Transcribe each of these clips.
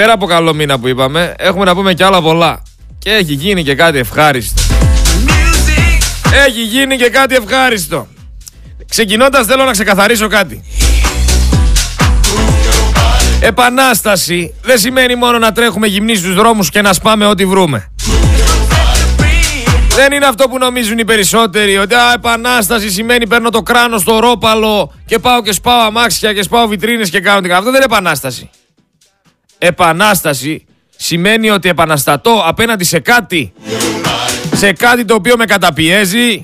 πέρα από καλό μήνα που είπαμε, έχουμε να πούμε κι άλλα πολλά. Και έχει γίνει και κάτι ευχάριστο. Έχει γίνει και κάτι ευχάριστο. Ξεκινώντας θέλω να ξεκαθαρίσω κάτι. Επανάσταση δεν σημαίνει μόνο να τρέχουμε γυμνοί στους δρόμους και να σπάμε ό,τι βρούμε. Δεν είναι αυτό που νομίζουν οι περισσότεροι. Ότι α, επανάσταση σημαίνει παίρνω το κράνο στο ρόπαλο και πάω και σπάω αμάξια και σπάω βιτρίνες και κάνω την Αυτό δεν είναι επανάσταση. Επανάσταση σημαίνει ότι επαναστατώ απέναντι σε κάτι. Σε κάτι το οποίο με καταπιέζει.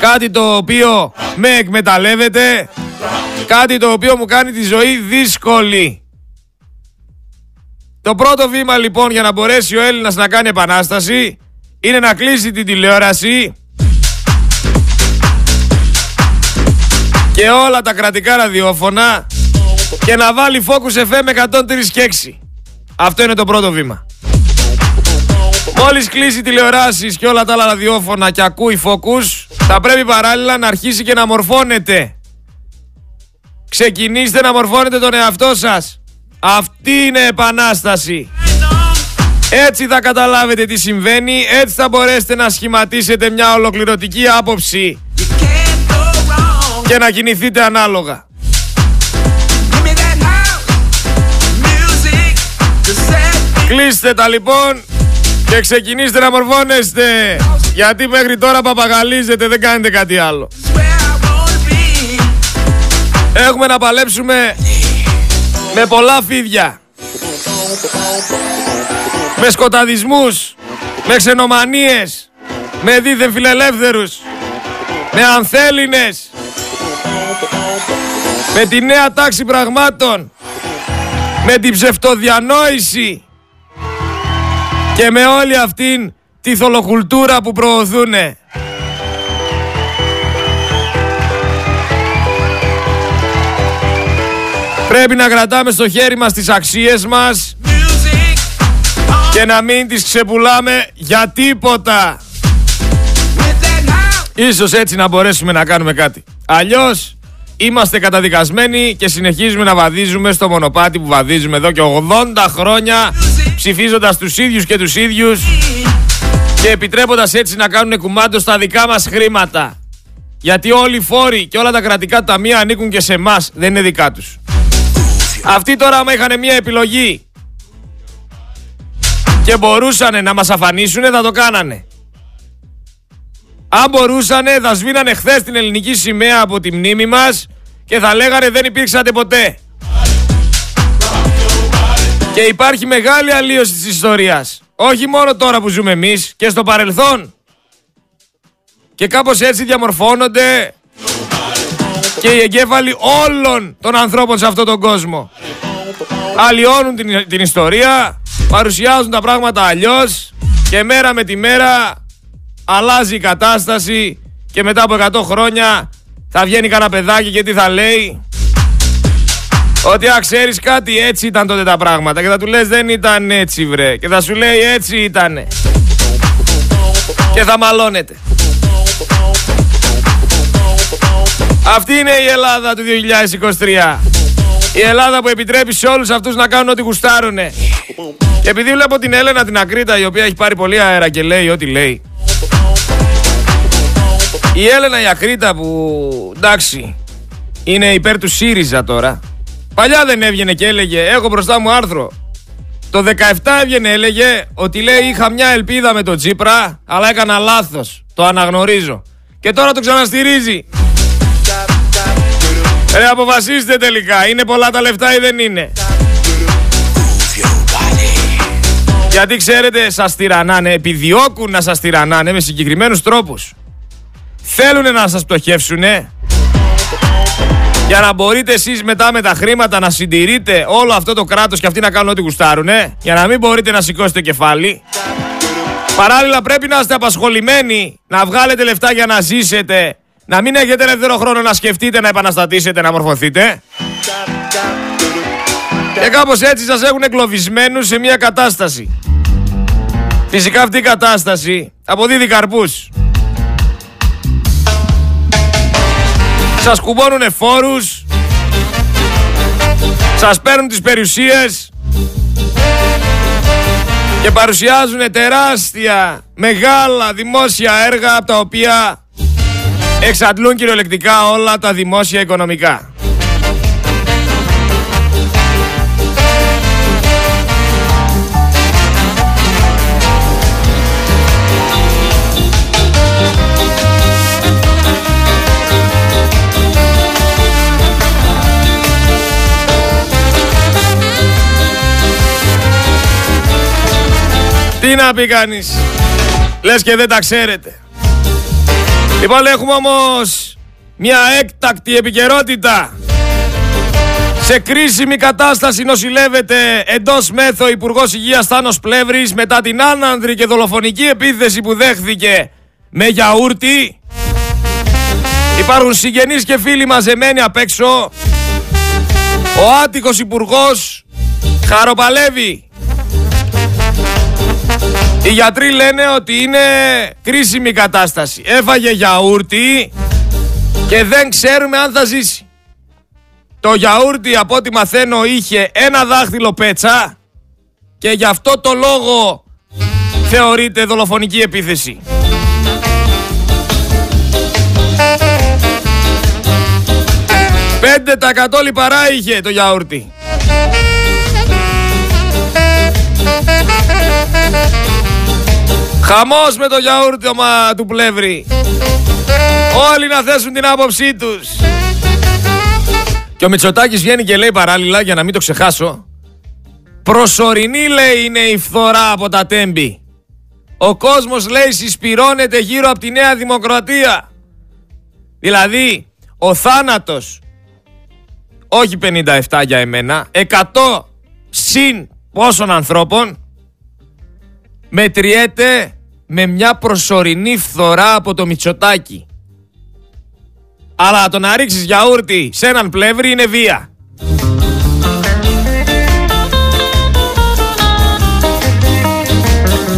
Κάτι το οποίο με εκμεταλλεύεται. Κάτι το οποίο μου κάνει τη ζωή δύσκολη. Το πρώτο βήμα λοιπόν για να μπορέσει ο Έλληνας να κάνει επανάσταση είναι να κλείσει την τηλεόραση και όλα τα κρατικά ραδιόφωνα και να βάλει Focus FM 103 και 6. Αυτό είναι το πρώτο βήμα. Μόλις κλείσει τηλεοράσεις και όλα τα άλλα ραδιόφωνα και ακούει Focus, θα πρέπει παράλληλα να αρχίσει και να μορφώνεται. Ξεκινήστε να μορφώνετε τον εαυτό σας. Αυτή είναι επανάσταση. Έτσι θα καταλάβετε τι συμβαίνει, έτσι θα μπορέσετε να σχηματίσετε μια ολοκληρωτική άποψη και να κινηθείτε ανάλογα. Κλείστε τα λοιπόν και ξεκινήστε να μορφώνεστε. Γιατί μέχρι τώρα παπαγαλίζετε δεν κάνετε κάτι άλλο. Έχουμε να παλέψουμε με πολλά φίδια. Με σκοταδισμούς, με ξενομανίες, με δίθεν φιλελεύθερους, με ανθέλινες, με τη νέα τάξη πραγμάτων, με την ψευτοδιανόηση και με όλη αυτήν τη θολοκουλτούρα που προωθούνε. Πρέπει να κρατάμε στο χέρι μας τις αξίες μας και να μην τις ξεπουλάμε για τίποτα. Ίσως έτσι να μπορέσουμε να κάνουμε κάτι. Αλλιώς είμαστε καταδικασμένοι και συνεχίζουμε να βαδίζουμε στο μονοπάτι που βαδίζουμε εδώ και 80 χρόνια ψηφίζοντας τους ίδιους και τους ίδιους και επιτρέποντας έτσι να κάνουν κουμάντο στα δικά μας χρήματα. Γιατί όλοι οι φόροι και όλα τα κρατικά ταμεία ανήκουν και σε εμάς, δεν είναι δικά τους. Αυτοί τώρα άμα είχαν μια επιλογή και μπορούσαν να μας αφανίσουν θα το κάνανε. Αν μπορούσαν θα σβήνανε χθες την ελληνική σημαία από τη μνήμη μας και θα λέγανε δεν υπήρξατε ποτέ. Και υπάρχει μεγάλη αλλίωση της ιστορίας. Όχι μόνο τώρα που ζούμε εμείς και στο παρελθόν. Και κάπως έτσι διαμορφώνονται και οι εγκέφαλοι όλων των ανθρώπων σε αυτόν τον κόσμο. Αλλοιώνουν την, την ιστορία, παρουσιάζουν τα πράγματα αλλιώς και μέρα με τη μέρα αλλάζει η κατάσταση και μετά από 100 χρόνια θα βγαίνει κανένα παιδάκι και τι θα λέει ότι α ξέρεις κάτι έτσι ήταν τότε τα πράγματα και θα του λες δεν ήταν έτσι βρε και θα σου λέει έτσι ήτανε και θα μαλώνεται Αυτή είναι η Ελλάδα του 2023 η Ελλάδα που επιτρέπει σε όλους αυτούς να κάνουν ό,τι γουστάρουνε. Και επειδή βλέπω την Έλενα την Ακρίτα η οποία έχει πάρει πολύ αέρα και λέει ό,τι λέει. Η Έλενα η Ακρίτα που εντάξει είναι υπέρ του ΣΥΡΙΖΑ τώρα. Παλιά δεν έβγαινε και έλεγε έχω μπροστά μου άρθρο. Το 17 έβγαινε έλεγε ότι λέει είχα μια ελπίδα με τον Τσίπρα αλλά έκανα λάθος. Το αναγνωρίζω. Και τώρα το ξαναστηρίζει. Ρε αποφασίστε τελικά, είναι πολλά τα λεφτά ή δεν είναι. Γιατί ξέρετε, σας τυραννάνε, επιδιώκουν να σας τυραννάνε με συγκεκριμένους τρόπους. Θέλουν να σας πτωχεύσουνε για να μπορείτε εσείς μετά με τα χρήματα να συντηρείτε όλο αυτό το κράτος και αυτοί να κάνουν ό,τι γουστάρουνε για να μην μπορείτε να σηκώσετε κεφάλι. Παράλληλα πρέπει να είστε απασχολημένοι, να βγάλετε λεφτά για να ζήσετε να μην έχετε ελεύθερο χρόνο να σκεφτείτε, να επαναστατήσετε, να μορφωθείτε. Και κάπως έτσι σας έχουν εγκλωβισμένους σε μια κατάσταση. Φυσικά αυτή η κατάσταση αποδίδει καρπούς. Σας κουμπώνουνε φόρους. Σας παίρνουν τις περιουσίες. και παρουσιάζουν τεράστια, μεγάλα δημόσια έργα από τα οποία εξαντλούν κυριολεκτικά όλα τα δημόσια οικονομικά. Τι να πει κανείς. Λες και δεν τα ξέρετε. Λοιπόν έχουμε όμως μια έκτακτη επικαιρότητα. Σε κρίσιμη κατάσταση νοσηλεύεται εντός μέθο Υπουργός Υγείας Θάνος Πλεύρης μετά την άνανδρη και δολοφονική επίθεση που δέχθηκε με γιαούρτι. Υπάρχουν συγγενείς και φίλοι μαζεμένοι απ' έξω. Ο άτυχος υπουργός χαροπαλεύει οι γιατροί λένε ότι είναι κρίσιμη κατάσταση. Έφαγε γιαούρτι και δεν ξέρουμε αν θα ζήσει. Το γιαούρτι από ό,τι μαθαίνω είχε ένα δάχτυλο πέτσα και γι' αυτό το λόγο θεωρείται δολοφονική επίθεση. Πέντε τα λιπαρά είχε το γιαούρτι. Χαμός με το γιαούρτιωμα του πλεύρη. Όλοι να θέσουν την άποψή τους. Και ο Μητσοτάκης βγαίνει και λέει παράλληλα για να μην το ξεχάσω. Προσωρινή λέει είναι η φθορά από τα τέμπη. Ο κόσμος λέει συσπυρώνεται γύρω από τη Νέα Δημοκρατία. Δηλαδή ο θάνατος όχι 57 για εμένα 100 συν πόσων ανθρώπων μετριέται με μια προσωρινή φθορά από το Μητσοτάκι. Αλλά το να ρίξεις γιαούρτι σε έναν πλεύρη είναι βία.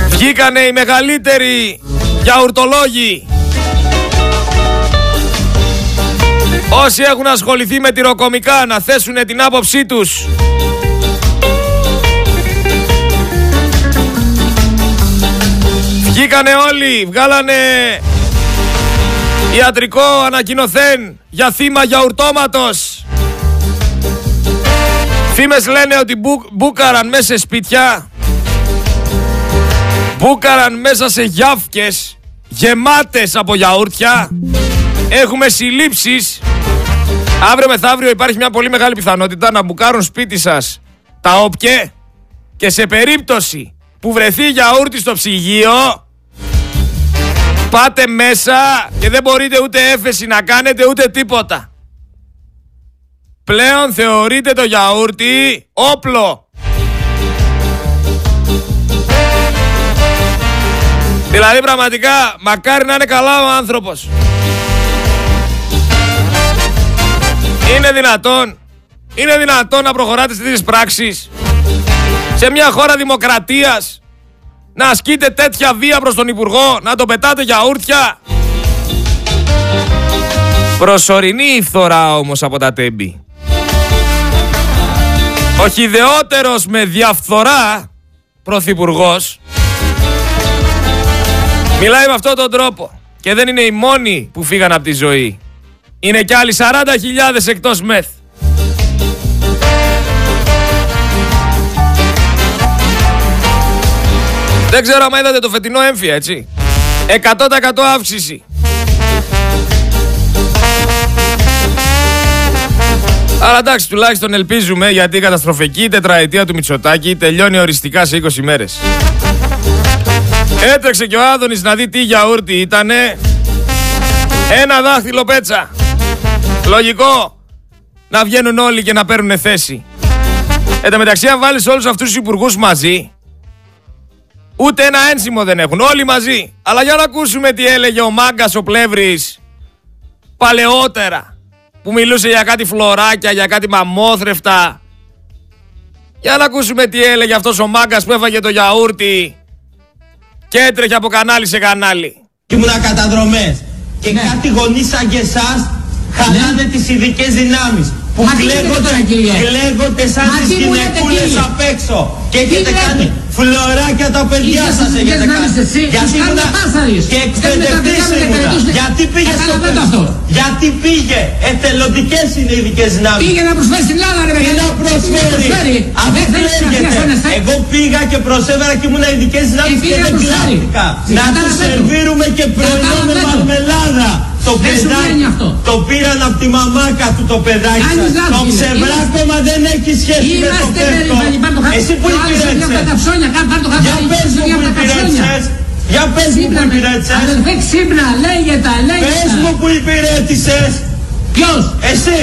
Βγήκανε οι μεγαλύτεροι γιαουρτολόγοι. Όσοι έχουν ασχοληθεί με τυροκομικά να θέσουν την άποψή τους Βγήκανε όλοι, βγάλανε ιατρικό ανακοινωθέν για θύμα γιαουρτώματος. Φήμες λένε ότι μπούκαραν μέσα σε σπίτια, μπούκαραν μέσα σε γιάφκες γεμάτες από γιαούρτια. Έχουμε συλλήψεις. Αύριο μεθαύριο υπάρχει μια πολύ μεγάλη πιθανότητα να μπουκάρουν σπίτι σας τα όπκε και σε περίπτωση που βρεθεί γιαούρτι στο ψυγείο Πάτε μέσα και δεν μπορείτε ούτε έφεση να κάνετε ούτε τίποτα. Πλέον θεωρείτε το γιαούρτι όπλο. Δηλαδή πραγματικά μακάρι να είναι καλά ο άνθρωπος. Είναι δυνατόν, είναι δυνατόν να προχωράτε στις πράξεις σε μια χώρα δημοκρατίας να ασκείτε τέτοια βία προς τον Υπουργό, να τον πετάτε για ούρτια. Προσωρινή η φθορά όμως από τα τέμπη. Ο χιδεότερος με διαφθορά πρωθυπουργός μιλάει με αυτόν τον τρόπο και δεν είναι οι μόνοι που φύγαν από τη ζωή. Είναι κι άλλοι 40.000 εκτός μεθ. Δεν ξέρω αν είδατε το φετινό έμφυα, έτσι. 100% αύξηση. Αλλά εντάξει, τουλάχιστον ελπίζουμε γιατί η καταστροφική τετραετία του Μητσοτάκη τελειώνει οριστικά σε 20 μέρες. Έτρεξε και ο Άδωνης να δει τι γιαούρτι ήτανε. Ένα δάχτυλο πέτσα. Λογικό να βγαίνουν όλοι και να παίρνουν θέση. Εν τω μεταξύ, αν βάλεις όλους αυτούς τους υπουργούς μαζί, Ούτε ένα ένσημο δεν έχουν. Όλοι μαζί. Αλλά για να ακούσουμε τι έλεγε ο μάγκας ο Πλεύρης παλαιότερα. Που μιλούσε για κάτι φλωράκια, για κάτι μαμόθρεφτα. Για να ακούσουμε τι έλεγε αυτός ο μάγκας που έφαγε το γιαούρτι και έτρεχε από κανάλι σε κανάλι. Και ήμουν καταδρομές. Και ναι. κάτι γονείς σαν και εσάς χαλάνε ναι. τις ειδικές δυνάμεις. που κλαίγονται, σαν τις γυναικούλες απ' έξω και έχετε κάνει φλωράκια τα παιδιά σας έχετε κάνει. Γιατί ήμουνα και εκπαιδευτής ήμουνα. Γιατί πήγε στο αυτό. Γιατί πήγε. Εθελοντικές είναι οι ειδικές δυνάμεις. Πήγε να προσφέρει στην Ελλάδα ρε Τι να προσφέρει; Αφού λέγεται. Εγώ πήγα και προσέφερα και ήμουν ειδικές δυνάμεις και δεν κλάθηκα. Να τους σερβίρουμε και πρωινό με μαρμελάδα. Το παιδάκι το πήραν από τη μαμάκα του το παιδάκι σας. Το ξεβράκωμα δεν έχει σχέση με το πέφτο. Εσύ που υπηρέτησες. Για πες μου που υπηρέτησες. Για πες μου που υπηρέτησες. Αδελφέ ξύπνα, λέγεται, λέγεται. Πες μου που υπηρέτησες. Ποιος; Εσύ.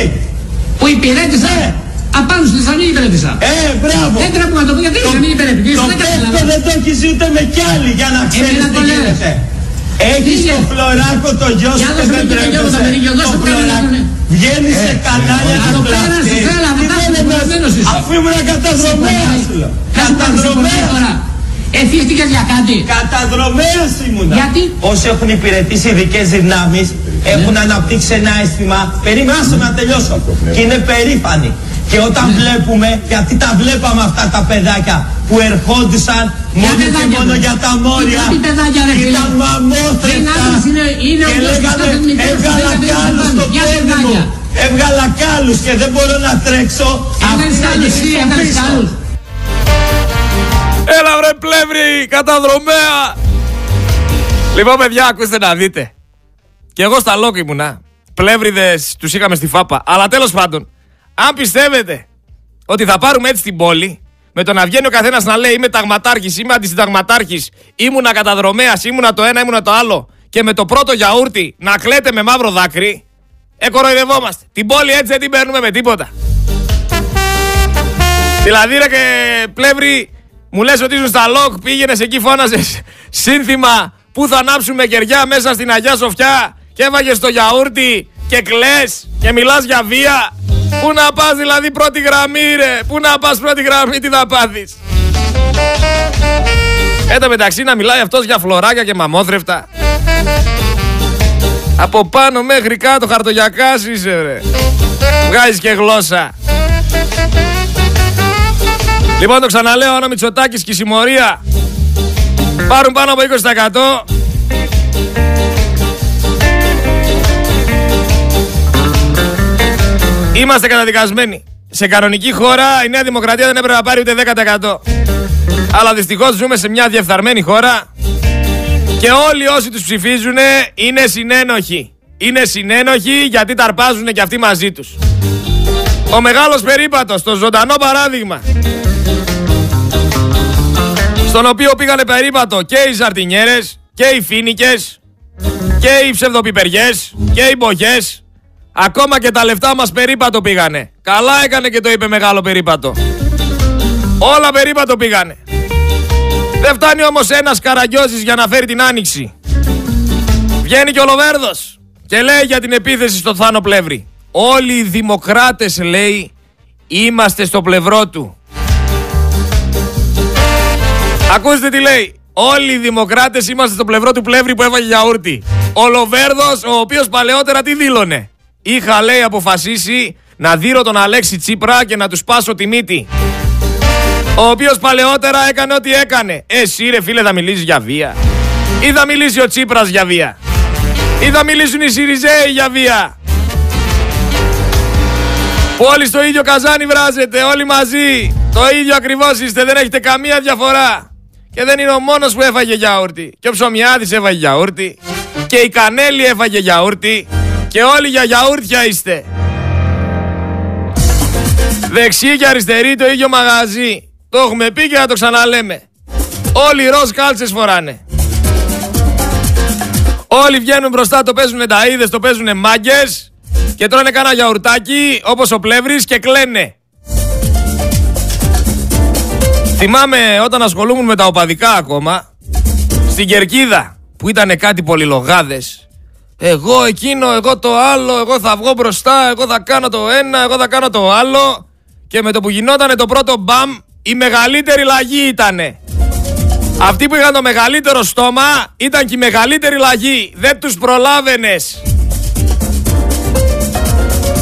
Που υπηρέτησα; Ναι. Απάνω στη Θεσσαλονίκη υπηρέτησα. Ε, μπράβο. Δεν πρέπει να το πω γιατί δεν υπηρέτησα. Το πέφτο δεν το έχεις ούτε με κι άλλοι για να ξέρεις τι γίνεται. Έχεις το φλωράκο το γιο σου και δεν τρέπεσαι. Το φλωράκο. Βγαίνεις σε κανάλια και πλαστείς. Αφού ήμουν καταδρομέας. Καταδρομέας. Εθίστηκες για κάτι; Καταδρομέας ήμουνα. Γιατί; Όσοι έχουν υπηρετήσει ειδικές δυνάμεις έχουν αναπτύξει ένα αίσθημα. Περίμενε να τελειώσω. Και είναι περήφανοι. Και όταν βλέπουμε, γιατί τα βλέπαμε αυτά τα παιδάκια που ερχόντουσαν μόνο και μόνο για τα μόρια, ήταν μαμόθρεπτα και λέγανε έβγαλα κάλους στο πόδι μου, έβγαλα κάλους και δεν μπορώ να τρέξω, πίσω. Έλα βρε πλεύρη, καταδρομέα. Λοιπόν παιδιά, ακούστε να δείτε. Και εγώ στα λόγια ήμουνα. Πλεύριδες τους είχαμε στη φάπα. Αλλά τέλος πάντων, αν πιστεύετε ότι θα πάρουμε έτσι την πόλη, με το να βγαίνει ο καθένας να λέει Είμαι ταγματάρχης, είμαι αντισυνταγματάρχης, ήμουνα καταδρομέας, ήμουνα το ένα, ήμουνα το άλλο, και με το πρώτο γιαούρτι να κλαίτε με μαύρο δάκρυ, εκοροϊδευόμαστε. Την πόλη έτσι δεν την παίρνουμε με τίποτα. Δηλαδή, ρε και πλεύρη, μου λες ότι ήσουν στα λόγ, πήγαινες εκεί, φώναζες σύνθημα που θα ανάψουμε κεριά μέσα στην Αγιά Σοφιά και έβαγες το γιαούρτι και κλαις και μιλάς για βία. Πού να πας δηλαδή πρώτη γραμμή ρε, πού να πας πρώτη γραμμή, τι θα πάθεις; Εν μεταξύ να μιλάει αυτός για φλωράκια και μαμόθρεφτα. Από πάνω μέχρι κάτω χαρτογιακάς είσαι ρε. Βγάζεις και γλώσσα. Λοιπόν το ξαναλέω, ο Μητσοτάκης και η συμμορία πάρουν πάνω από 20%. Είμαστε καταδικασμένοι. Σε κανονική χώρα η Νέα Δημοκρατία δεν έπρεπε να πάρει ούτε 10%. Αλλά δυστυχώς ζούμε σε μια διεφθαρμένη χώρα και όλοι όσοι τους ψηφίζουν είναι συνένοχοι. Είναι συνένοχοι γιατί τα αρπάζουν και αυτοί μαζί τους. Ο μεγάλος περίπατος, το ζωντανό παράδειγμα. Στον οποίο πήγανε περίπατο και οι ζαρτινιέρες και οι φίνικες και οι ψευδοπιπεριές και οι μπογιές Ακόμα και τα λεφτά μας περίπατο πήγανε. Καλά έκανε και το είπε μεγάλο περίπατο. Όλα περίπατο πήγανε. Δεν φτάνει όμως ένας καραγκιόζης για να φέρει την άνοιξη. Βγαίνει και ο Λοβέρδος και λέει για την επίθεση στο Θάνο Πλεύρη. Όλοι οι δημοκράτες λέει είμαστε στο πλευρό του. Ακούστε τι λέει. Όλοι οι δημοκράτες είμαστε στο πλευρό του Πλεύρη που έβαγε γιαούρτι. Ο Λοβέρδος ο οποίος παλαιότερα τι δήλωνε; Είχα λέει αποφασίσει να δίνω τον Αλέξη Τσίπρα και να τους σπάσω τη μύτη. Ο οποίος παλαιότερα έκανε ό,τι έκανε. Εσύ ρε φίλε θα μιλήσεις για βία. Ή θα μιλήσει ο Τσίπρας για βία. Ή θα μιλήσουν οι Σιριζέοι για βία. Που όλοι στο ίδιο καζάνι βράζετε, όλοι μαζί. Το ίδιο ακριβώς είστε, δεν έχετε καμία διαφορά. Και δεν είναι ο μόνος που έφαγε γιαούρτι. Και ο Ψωμιάδης έφαγε γιαούρτι. Και η Κανέλη έφαγε γιαούρτι. Και όλοι για γιαούρτια είστε. Δεξί και αριστερή το ίδιο μαγαζί. Το έχουμε πει και να το ξαναλέμε. Όλοι οι ροζ κάλτσες φοράνε. Όλοι βγαίνουν μπροστά, το παίζουν τα είδες, το παίζουν μάγκες και τρώνε κάνα γιαουρτάκι όπως ο Πλεύρης και κλαίνε. Θυμάμαι όταν ασχολούμουν με τα οπαδικά ακόμα, στην Κερκίδα που ήταν κάτι πολυλογάδες εγώ εκείνο, εγώ το άλλο, εγώ θα βγω μπροστά, εγώ θα κάνω το ένα, εγώ θα κάνω το άλλο. Και με το που γινότανε το πρώτο μπαμ, η μεγαλύτερη λαγή ήτανε. Αυτοί που είχαν το μεγαλύτερο στόμα ήταν και η μεγαλύτερη λαγή. Δεν τους προλάβαινες.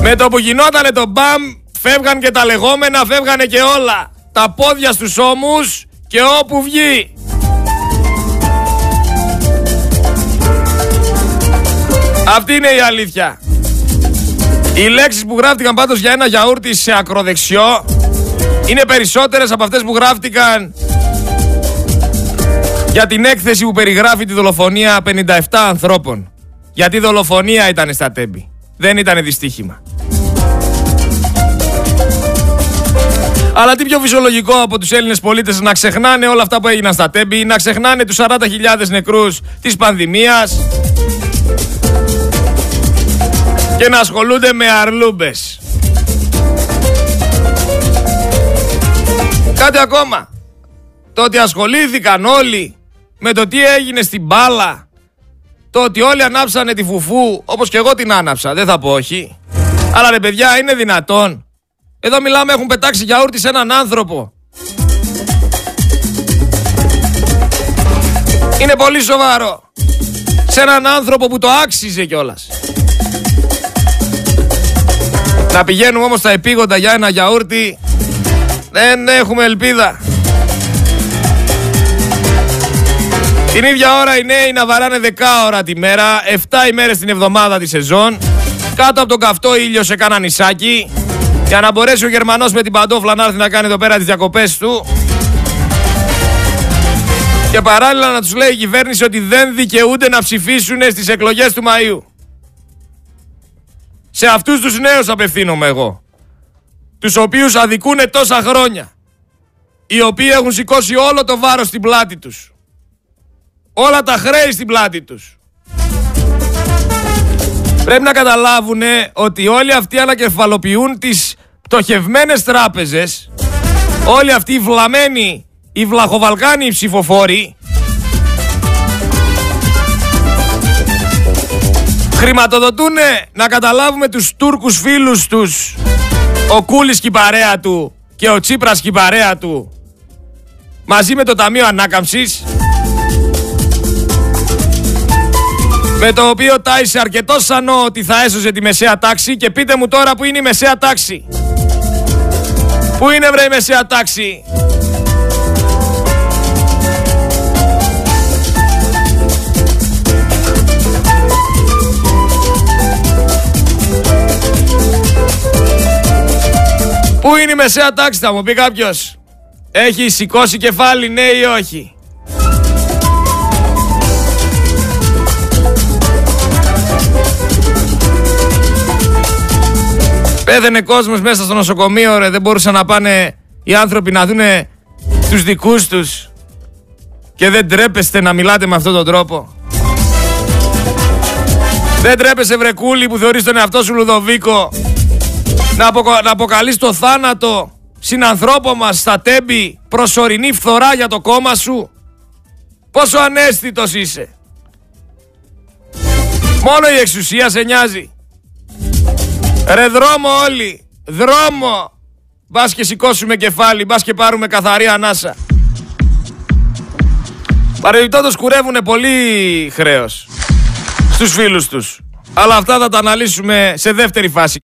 Με το που γινότανε το μπαμ, φεύγαν και τα λεγόμενα, φεύγανε και όλα. Τα πόδια στους ώμους και όπου βγει. Αυτή είναι η αλήθεια. Οι λέξεις που γράφτηκαν πάντως για ένα γιαούρτι σε ακροδεξιό είναι περισσότερες από αυτές που γράφτηκαν για την έκθεση που περιγράφει τη δολοφονία 57 ανθρώπων. Γιατί δολοφονία ήταν στα τέμπη. Δεν ήταν δυστύχημα. Αλλά τι πιο φυσιολογικό από τους Έλληνες πολίτες να ξεχνάνε όλα αυτά που έγιναν στα τέμπη, να ξεχνάνε τους 40.000 νεκρούς της πανδημίας και να ασχολούνται με αρλούμπες. Κάτι ακόμα. Το ότι ασχολήθηκαν όλοι με το τι έγινε στην μπάλα, το ότι όλοι ανάψανε τη φουφού, όπως και εγώ την άναψα, δεν θα πω όχι. Αλλά ρε παιδιά, είναι δυνατόν. Εδώ μιλάμε, έχουν πετάξει γιαούρτι σε έναν άνθρωπο. Είναι πολύ σοβαρό. Σε έναν άνθρωπο που το άξιζε κιόλας. Να πηγαίνουμε όμως στα επίγοντα για ένα γιαούρτι δεν έχουμε ελπίδα. Την ίδια ώρα οι νέοι να βαράνε 10 ώρα τη μέρα, 7 ημέρες την εβδομάδα τη σεζόν, κάτω από τον καυτό ήλιο σε κάνα νησάκι, για να μπορέσει ο Γερμανός με την παντόφλα να έρθει να κάνει εδώ πέρα τις διακοπές του. Και παράλληλα να τους λέει η κυβέρνηση ότι δεν δικαιούνται να ψηφίσουν στις εκλογές του Μαΐου. Σε αυτούς τους νέους απευθύνομαι εγώ. Τους οποίους αδικούνε τόσα χρόνια. Οι οποίοι έχουν σηκώσει όλο το βάρος στην πλάτη τους. Όλα τα χρέη στην πλάτη τους. Πρέπει να καταλάβουν ότι όλοι αυτοί ανακεφαλοποιούν τις πτωχευμένες τράπεζες. Όλοι αυτοί οι βλαμμένοι, οι βλαχοβαλκάνοι ψηφοφόροι χρηματοδοτούν να καταλάβουμε τους Τούρκους φίλους τους ο Κούλης και η παρέα του και ο Τσίπρας και η παρέα του μαζί με το Ταμείο Ανάκαμψης με το οποίο τάισε αρκετό σανό ότι θα έσωσε τη μεσαία τάξη και πείτε μου τώρα που είναι η μεσαία τάξη. Πού είναι βρε η μεσαία τάξη; Μεσαία τάξη θα μου πει κάποιος. Έχει σηκώσει κεφάλι ναι ή όχι; Πέθανε κόσμος μέσα στο νοσοκομείο ρε, δεν μπορούσαν να πάνε οι άνθρωποι να δούνε τους δικούς τους και δεν τρέπεστε να μιλάτε με αυτόν τον τρόπο. Δεν τρέπεσαι βρεκούλη που θεωρείς τον εαυτό σου Λουδοβίκο να, αποκο... να αποκαλείς το θάνατο συνανθρώπο μας στα τέμπη προσωρινή φθορά για το κόμμα σου. Πόσο ανέστητος είσαι. Μόνο η εξουσία σε νοιάζει. Ρε δρόμο όλοι. Δρόμο. Μπας και σηκώσουμε κεφάλι. Μπας και πάρουμε καθαρή ανάσα. Παρεμπιπτόντως κουρεύουνε πολύ χρέος. Στους φίλους τους. Αλλά αυτά θα τα αναλύσουμε σε δεύτερη φάση.